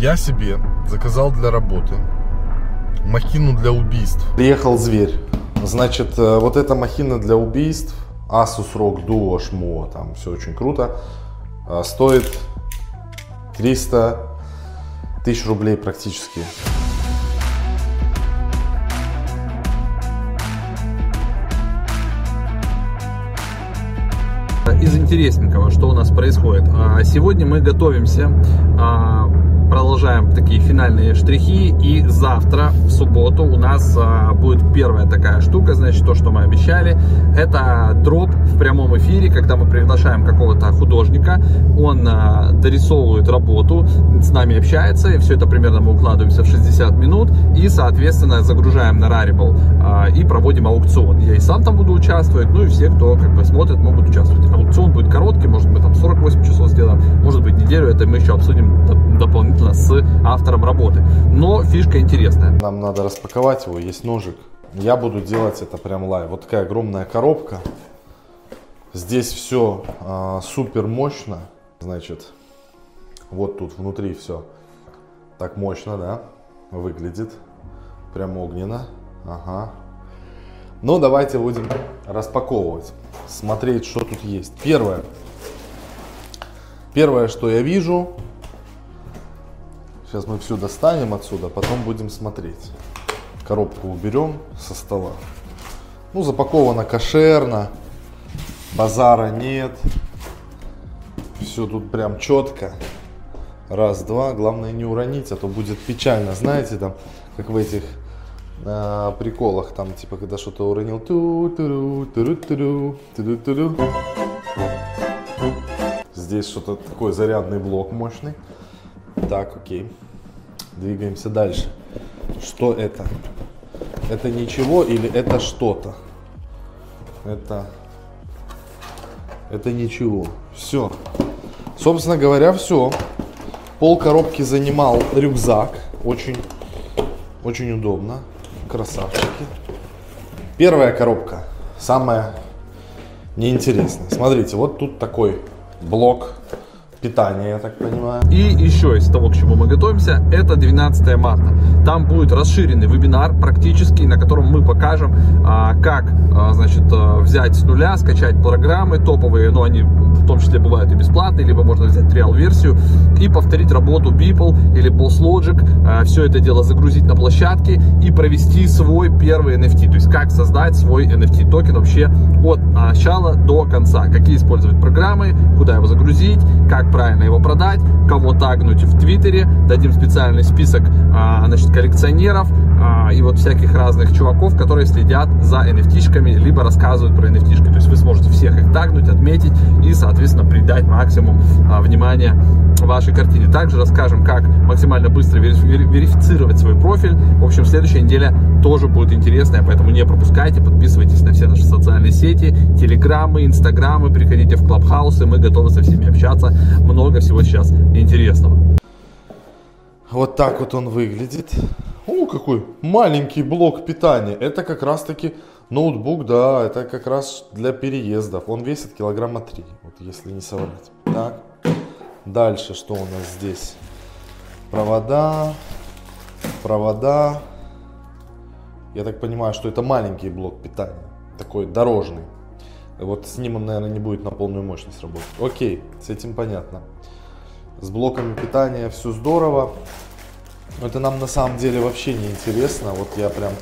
Я себе заказал для работы махину для убийств. Приехал зверь. Значит, э, вот эта махина для убийств, Asus ROG Duo Shmo, там все очень круто, э, стоит 300 тысяч рублей практически. Из интересненького, что у нас происходит. А, Сегодня мы готовимся а, продолжаем такие финальные штрихи. И завтра, в субботу, у нас а, будет первая такая штука, значит, то, что мы обещали. Это дроп в прямом эфире, когда мы приглашаем какого-то художника. Он а, дорисовывает работу, с нами общается, и все это примерно мы укладываемся в 60 минут. И, соответственно, загружаем на Rarible а, и проводим аукцион. Я и сам там буду участвовать, ну и все, кто как бы смотрит, могут участвовать. Аукцион будет короткий, может быть, там 48 часов сделаем, может быть, неделю. Это мы еще обсудим дополнительно с автором работы. Но фишка интересная. Нам надо распаковать его, есть ножик. Я буду делать это прям live. Вот такая огромная коробка. Здесь все а, супер мощно. Значит, вот тут внутри все так мощно, да, выглядит. Прям огненно. Ага. Ну, давайте будем распаковывать, смотреть, что тут есть. Первое. Первое, что я вижу, Сейчас мы все достанем отсюда, потом будем смотреть. Коробку уберем со стола. Ну, запаковано кошерно, базара нет. Все тут прям четко. Раз, два. Главное не уронить, а то будет печально. Знаете, там, как в этих э, приколах, там, типа, когда что-то уронил. Ту -туру, туру -туру, туру -туру. Здесь что-то такой зарядный блок мощный. Так, окей. Двигаемся дальше. Что это? Это ничего или это что-то? Это... Это ничего. Все. Собственно говоря, все. Пол коробки занимал рюкзак. Очень, очень удобно. Красавчики. Первая коробка. Самая неинтересная. Смотрите, вот тут такой блок питание, я так понимаю. И еще из того, к чему мы готовимся, это 12 марта. Там будет расширенный вебинар практически, на котором мы покажем, а, как а, значит, а, взять с нуля, скачать программы топовые, но они в том числе бывают и бесплатные, либо можно взять триал-версию и повторить работу Beeple или Boss Logic, все это дело загрузить на площадке и провести свой первый NFT, то есть как создать свой NFT токен вообще от начала до конца, какие использовать программы, куда его загрузить, как правильно его продать, кого тагнуть в Твиттере, дадим специальный список а, значит, коллекционеров а, и вот всяких разных чуваков, которые следят за NFT-шками, либо рассказывают про NFT-шки. То есть вы сможете всех их тагнуть, отметить и, соответственно, придать максимум а, внимания вашей картине. Также расскажем, как максимально быстро верифицировать свой профиль. В общем, следующая неделя тоже будет интересная, поэтому не пропускайте, подписывайтесь на все наши социальные сети, телеграммы, инстаграмы, приходите в клабхаусы, мы готовы со всеми общаться много всего сейчас интересного. Вот так вот он выглядит. О, какой маленький блок питания. Это как раз таки ноутбук, да, это как раз для переездов. Он весит килограмма 3, вот если не соврать. Так, дальше что у нас здесь? Провода, провода. Я так понимаю, что это маленький блок питания, такой дорожный. Вот с ним он, наверное, не будет на полную мощность работать. Окей, с этим понятно. С блоками питания все здорово. Но это нам на самом деле вообще не интересно. Вот я прям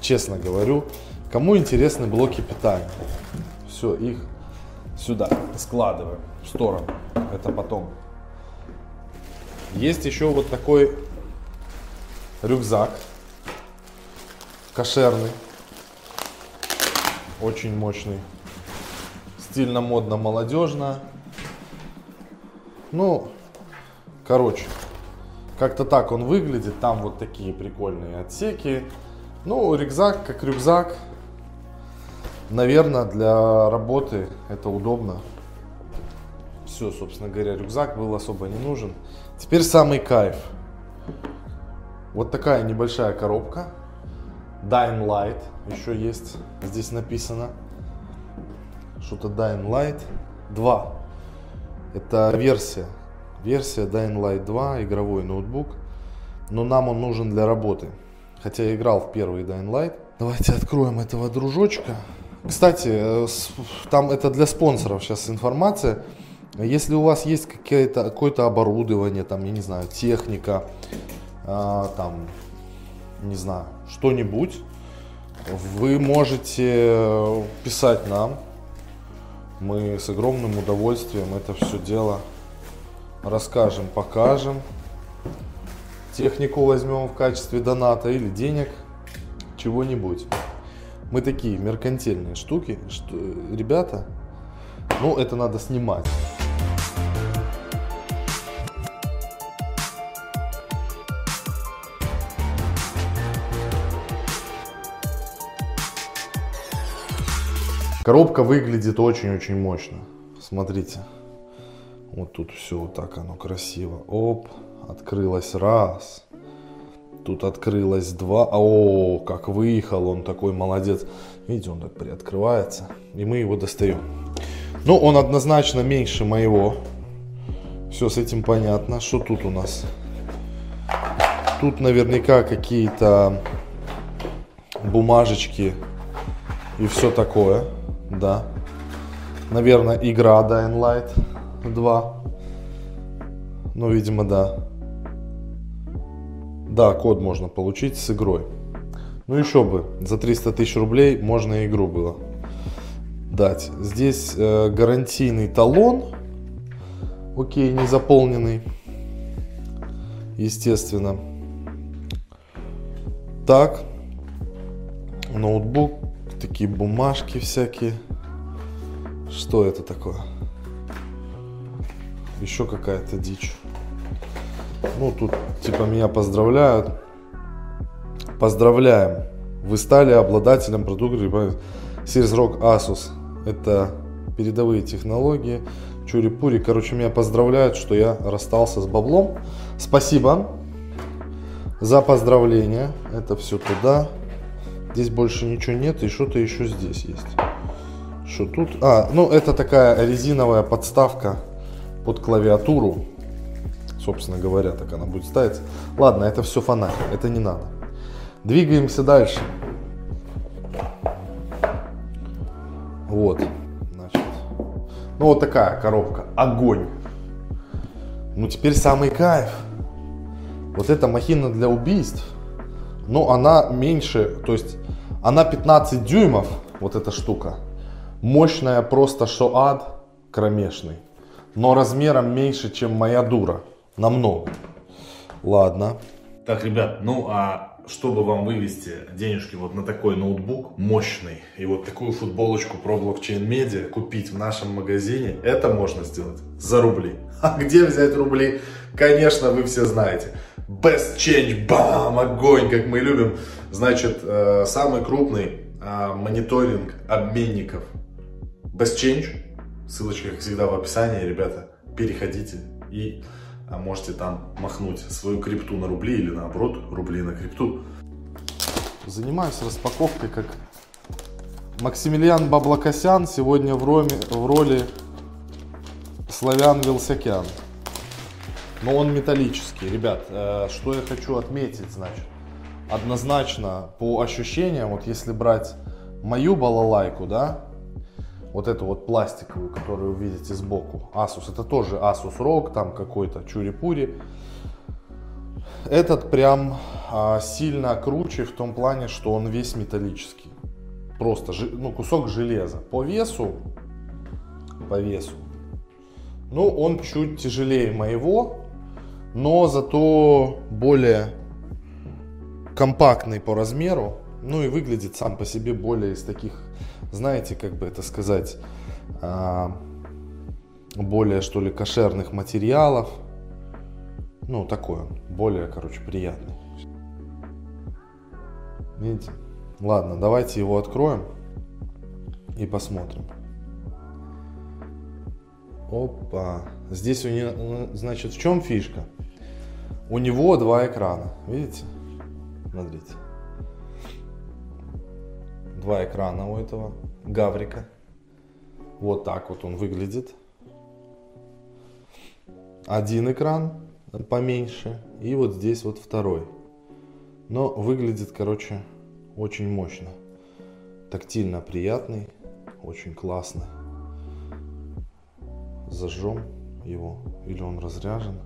честно говорю. Кому интересны блоки питания? Все, их сюда складываем в сторону. Это потом. Есть еще вот такой рюкзак кошерный. Очень мощный стильно, модно, молодежно. Ну, короче, как-то так он выглядит. Там вот такие прикольные отсеки. Ну, рюкзак как рюкзак. Наверное, для работы это удобно. Все, собственно говоря, рюкзак был особо не нужен. Теперь самый кайф. Вот такая небольшая коробка. Dying Light еще есть, здесь написано что-то Dying Light 2. Это версия. версия Dying Light 2, игровой ноутбук. Но нам он нужен для работы. Хотя я играл в первый Dying Light. Давайте откроем этого дружочка. Кстати, э, там это для спонсоров сейчас информация. Если у вас есть какое-то какое оборудование, там, я не знаю, техника, а, там, не знаю, что-нибудь, вы можете писать нам. Мы с огромным удовольствием это все дело расскажем, покажем. Технику возьмем в качестве доната или денег, чего-нибудь. Мы такие меркантильные штуки, что, ребята, ну это надо снимать. Коробка выглядит очень-очень мощно. Смотрите. Вот тут все вот так оно красиво. Оп, открылось раз. Тут открылось два. О, как выехал он такой молодец. Видите, он так приоткрывается. И мы его достаем. Ну, он однозначно меньше моего. Все с этим понятно. Что тут у нас? Тут наверняка какие-то бумажечки и все такое. Да. Наверное, игра Dying Light 2. Ну, видимо, да. Да, код можно получить с игрой. Ну, еще бы. За 300 тысяч рублей можно игру было дать. Здесь э, гарантийный талон. Окей, не заполненный. Естественно. Так. Ноутбук такие бумажки всякие. Что это такое? Еще какая-то дичь. Ну, тут типа меня поздравляют. Поздравляем. Вы стали обладателем продукта Series Rock Asus. Это передовые технологии. Чури-пури. Короче, меня поздравляют, что я расстался с баблом. Спасибо за поздравление. Это все туда. Здесь больше ничего нет, и что-то еще здесь есть. Что тут? А, ну это такая резиновая подставка под клавиатуру. Собственно говоря, так она будет ставиться. Ладно, это все фонарь, это не надо. Двигаемся дальше. Вот, значит. Ну вот такая коробка. Огонь. Ну теперь самый кайф. Вот эта махина для убийств. Но она меньше, то есть она 15 дюймов, вот эта штука. Мощная просто, что ад кромешный. Но размером меньше, чем моя дура. Намного. Ладно. Так, ребят, ну а чтобы вам вывести денежки вот на такой ноутбук мощный и вот такую футболочку про блокчейн медиа купить в нашем магазине, это можно сделать за рубли. А где взять рубли? Конечно, вы все знаете. Best Change, бам, огонь, как мы любим. Значит, э, самый крупный э, мониторинг обменников Best Change. Ссылочка, как всегда, в описании, ребята. Переходите и можете там махнуть свою крипту на рубли или наоборот, рубли на крипту. Занимаюсь распаковкой как Максимилиан Баблокосян сегодня в, роме, в роли Славян Вилсакян. Но он металлический. Ребят, э, что я хочу отметить, значит. Однозначно, по ощущениям, вот если брать мою балалайку, да, вот эту вот пластиковую, которую вы видите сбоку, Asus, это тоже Asus ROG, там какой-то чури-пури. Этот прям а, сильно круче в том плане, что он весь металлический. Просто ну, кусок железа. По весу, по весу, ну, он чуть тяжелее моего, но зато более компактный по размеру, ну и выглядит сам по себе более из таких, знаете, как бы это сказать, а, более что ли кошерных материалов. Ну, такой он, более, короче, приятный. Видите? Ладно, давайте его откроем и посмотрим. Опа. Здесь у него, значит, в чем фишка? У него два экрана, видите? Смотрите. Два экрана у этого гаврика. Вот так вот он выглядит. один экран поменьше и вот здесь вот второй. Но выглядит, короче, очень мощно. Тактильно приятный, очень классно. Зажжем его или он разряжен.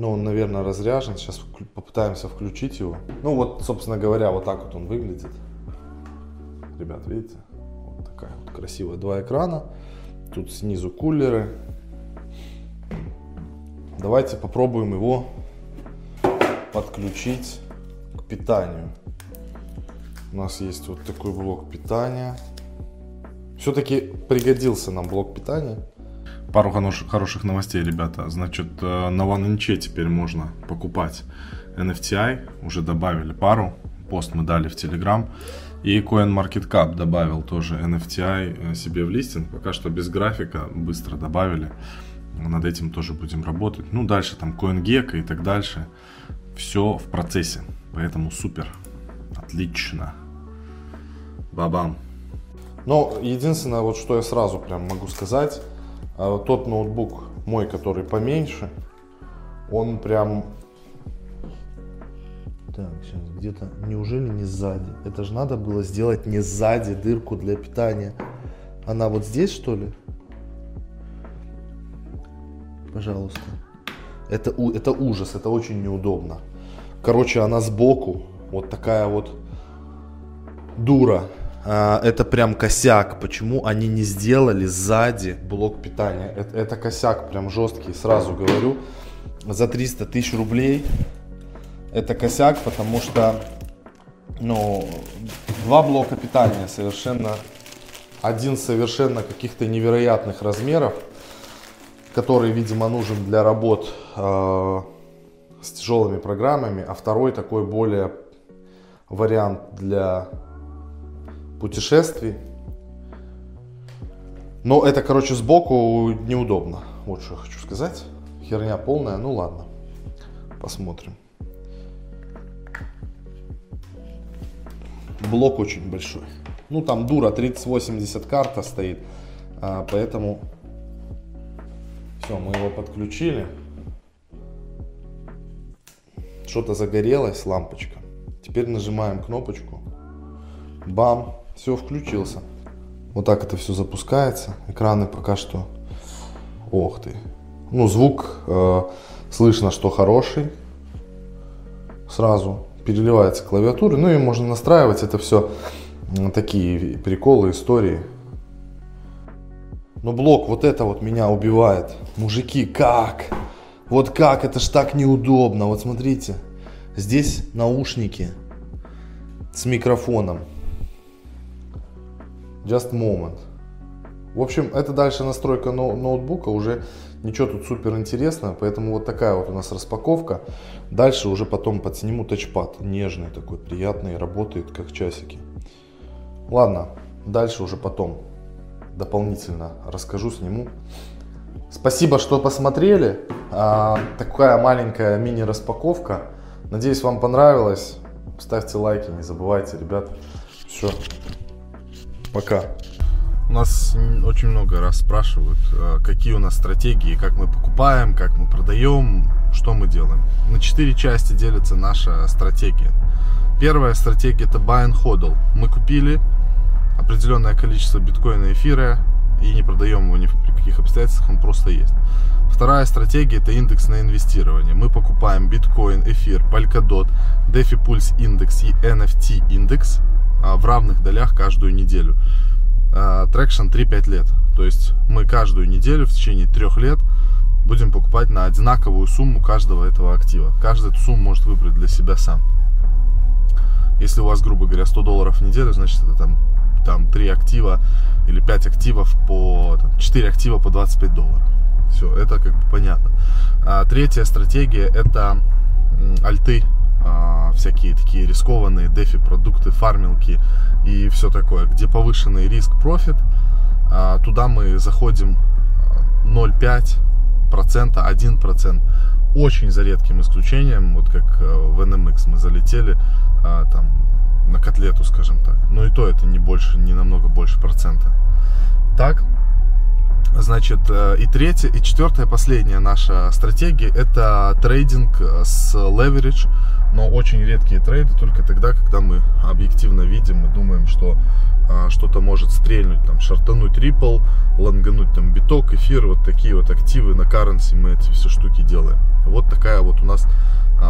Ну, он, наверное, разряжен. Сейчас попытаемся включить его. Ну, вот, собственно говоря, вот так вот он выглядит. Ребят, видите? Вот такая вот красивая два экрана. Тут снизу кулеры. Давайте попробуем его подключить к питанию. У нас есть вот такой блок питания. Все-таки пригодился нам блок питания. Пару хороших новостей, ребята. Значит, э, на OneInch теперь можно покупать NFTI. Уже добавили пару. Пост мы дали в Telegram. И CoinMarketCap добавил тоже NFTI э, себе в листинг. Пока что без графика, быстро добавили. Над этим тоже будем работать. Ну, дальше там CoinGecko и так дальше. Все в процессе. Поэтому супер. Отлично. Бабам. Но единственное, вот что я сразу прям могу сказать, а тот ноутбук мой, который поменьше, он прям... Так, сейчас где-то... Неужели не сзади? Это же надо было сделать не сзади дырку для питания. Она вот здесь, что ли? Пожалуйста. Это, это ужас, это очень неудобно. Короче, она сбоку. Вот такая вот дура. А, это прям косяк. Почему они не сделали сзади блок питания? Это, это косяк прям жесткий, сразу говорю. За 300 тысяч рублей это косяк, потому что ну, два блока питания совершенно, один совершенно каких-то невероятных размеров, который, видимо, нужен для работ э, с тяжелыми программами, а второй такой более вариант для путешествий. Но это, короче, сбоку неудобно. Вот что я хочу сказать. Херня полная. Ну ладно. Посмотрим. Блок очень большой. Ну там дура 3080 карта стоит. А, поэтому все, мы его подключили. Что-то загорелось, лампочка. Теперь нажимаем кнопочку. Бам. Все, включился. Вот так это все запускается. Экраны пока что... Ох ты. Ну, звук э, слышно, что хороший. Сразу переливается клавиатура. Ну и можно настраивать это все. Такие приколы, истории. Но блок вот это вот меня убивает. Мужики, как? Вот как? Это ж так неудобно. Вот смотрите. Здесь наушники с микрофоном. Just moment. В общем, это дальше настройка ноутбука, уже ничего тут супер интересного, поэтому вот такая вот у нас распаковка. Дальше уже потом подсниму тачпад, нежный такой, приятный, работает как часики. Ладно, дальше уже потом дополнительно расскажу, сниму. Спасибо, что посмотрели. А, такая маленькая мини-распаковка. Надеюсь, вам понравилось. Ставьте лайки, не забывайте, ребят. Все, Пока. У нас очень много раз спрашивают, а, какие у нас стратегии, как мы покупаем, как мы продаем, что мы делаем. На четыре части делится наша стратегия. Первая стратегия это buy and hodl. Мы купили определенное количество биткоина эфира и не продаем его ни при каких обстоятельствах, он просто есть. Вторая стратегия это индексное инвестирование. Мы покупаем биткоин, эфир, Polkadot, DeFi Pulse индекс и NFT индекс в равных долях каждую неделю. Traction 3-5 лет. То есть мы каждую неделю в течение трех лет будем покупать на одинаковую сумму каждого этого актива. Каждый эту сумму может выбрать для себя сам. Если у вас, грубо говоря, 100 долларов в неделю, значит это там, там 3 актива или 5 активов по... Там, 4 актива по 25 долларов. Все, это как бы понятно. А третья стратегия это альты а, всякие такие рискованные дефи продукты, фармилки и все такое, где повышенный риск профит. А, туда мы заходим 0,5 процента, 1 процент. Очень за редким исключением, вот как э, в NMX мы залетели а, там на котлету, скажем так. Но и то это не больше, не намного больше процента. Так, Значит, э, и третья, и четвертая, последняя наша стратегия – это трейдинг с leverage, но очень редкие трейды, только тогда, когда мы объективно видим и думаем, что а, что-то может стрельнуть, там, шартануть рипл, лонгануть там биток, эфир, вот такие вот активы на currency мы эти все штуки делаем. Вот такая вот у нас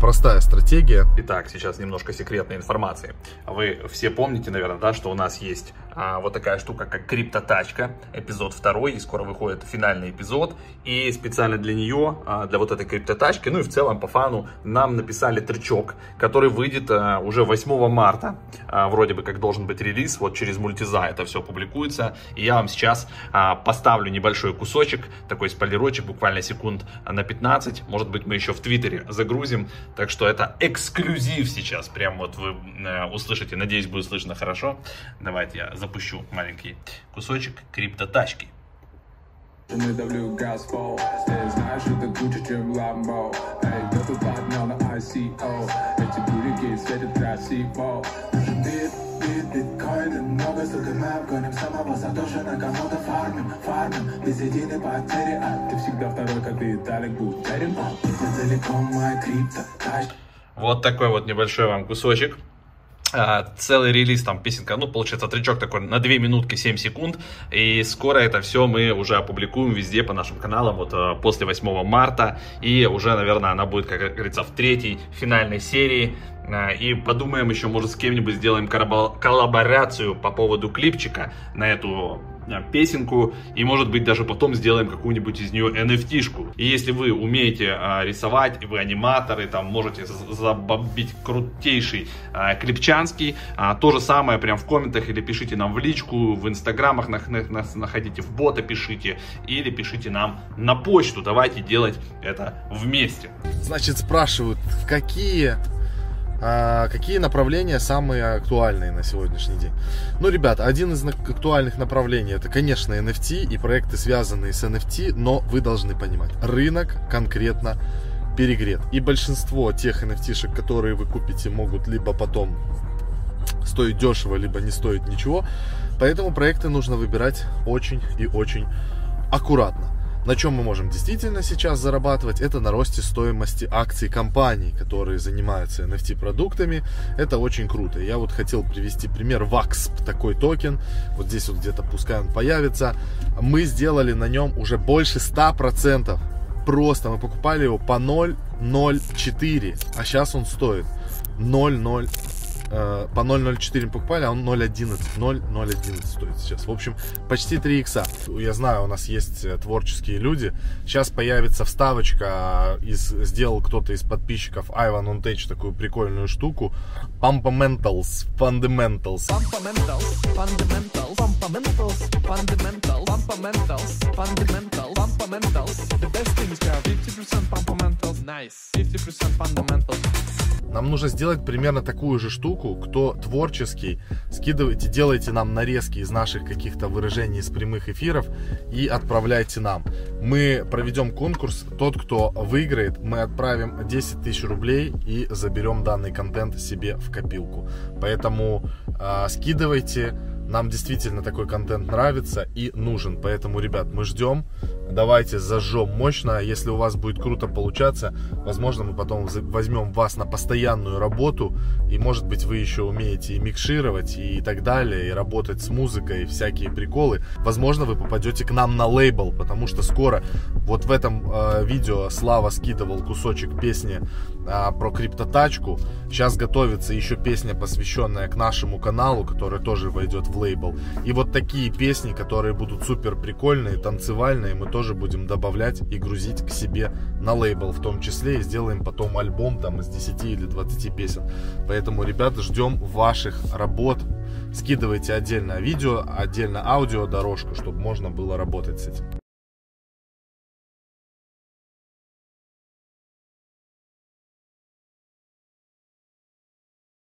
простая стратегия. Итак, сейчас немножко секретной информации. Вы все помните, наверное, да, что у нас есть а, вот такая штука, как криптотачка, эпизод второй, и скоро выходит финальный эпизод. И специально для нее, а, для вот этой криптотачки, ну и в целом по фану, нам написали трючок, который выйдет а, уже 8 марта. А, вроде бы как должен быть релиз, вот через мультиза это все публикуется. И я вам сейчас а, поставлю небольшой кусочек, такой спойлерочек, буквально секунд на 15. Может быть мы еще в Твиттере загрузим. Так что это эксклюзив сейчас, прям вот вы э, услышите. Надеюсь, будет слышно хорошо. Давайте я запущу маленький кусочек криптотачки. Эти бит, биткоины много Столько мы обгоним самого Сатоши кого-то фармим, фармим Без единой потери, а ты всегда второй, как Виталик Бутерин Где далеко моя крипто, Вот такой вот небольшой вам кусочек целый релиз, там песенка, ну, получается, тречок такой на 2 минутки 7 секунд, и скоро это все мы уже опубликуем везде по нашим каналам, вот а, после 8 марта, и уже, наверное, она будет, как говорится, в третьей финальной серии, а, и подумаем еще, может, с кем-нибудь сделаем коллаборацию по поводу клипчика на эту песенку, и может быть даже потом сделаем какую-нибудь из нее NFT-шку. И если вы умеете а, рисовать, и вы аниматоры, там можете забомбить крутейший а, клипчанский, а, то же самое прям в комментах или пишите нам в личку, в инстаграмах на, на, на, находите, в бота пишите, или пишите нам на почту, давайте делать это вместе. Значит, спрашивают, какие а какие направления самые актуальные на сегодняшний день? Ну, ребята, один из актуальных направлений это, конечно, NFT и проекты, связанные с NFT, но вы должны понимать, рынок конкретно перегрет. И большинство тех NFT-шек, которые вы купите, могут либо потом стоить дешево, либо не стоить ничего. Поэтому проекты нужно выбирать очень и очень аккуратно. На чем мы можем действительно сейчас зарабатывать, это на росте стоимости акций компаний, которые занимаются NFT-продуктами. Это очень круто. Я вот хотел привести пример VAXP, такой токен. Вот здесь вот где-то пускай он появится. Мы сделали на нем уже больше 100%. Просто мы покупали его по 0,04, а сейчас он стоит 0,0 Э, по 0.04 покупали, а он 0.11. 0.011 стоит сейчас. В общем, почти 3 икса. Я знаю, у нас есть э, творческие люди. Сейчас появится вставочка. Из, сделал кто-то из подписчиков Ivan on Tech такую прикольную штуку. Pumpamentals, Fundamentals. Pumpamentals, Fundamentals, Pumpamentals, Fundamentals, Pumpamentals, Fundamentals, Pumpamentals. The best thing is 50% Pumpamentals, nice. 50% Fundamentals. Нам нужно сделать примерно такую же штуку. Кто творческий, скидывайте, делайте нам нарезки из наших каких-то выражений из прямых эфиров и отправляйте нам. Мы проведем конкурс. Тот, кто выиграет, мы отправим 10 тысяч рублей и заберем данный контент себе в копилку. Поэтому э, скидывайте нам действительно такой контент нравится и нужен. Поэтому, ребят, мы ждем. Давайте зажжем мощно. Если у вас будет круто получаться, возможно, мы потом возьмем вас на постоянную работу. И, может быть, вы еще умеете и микшировать, и так далее, и работать с музыкой, и всякие приколы. Возможно, вы попадете к нам на лейбл, потому что скоро, вот в этом э, видео Слава скидывал кусочек песни э, про криптотачку. Сейчас готовится еще песня, посвященная к нашему каналу, которая тоже войдет в лейбл. И вот такие песни, которые будут супер прикольные, танцевальные, мы тоже будем добавлять и грузить к себе на лейбл в том числе. И сделаем потом альбом там из 10 или 20 песен. Поэтому, ребята, ждем ваших работ. Скидывайте отдельно видео, отдельно аудио дорожку, чтобы можно было работать с этим.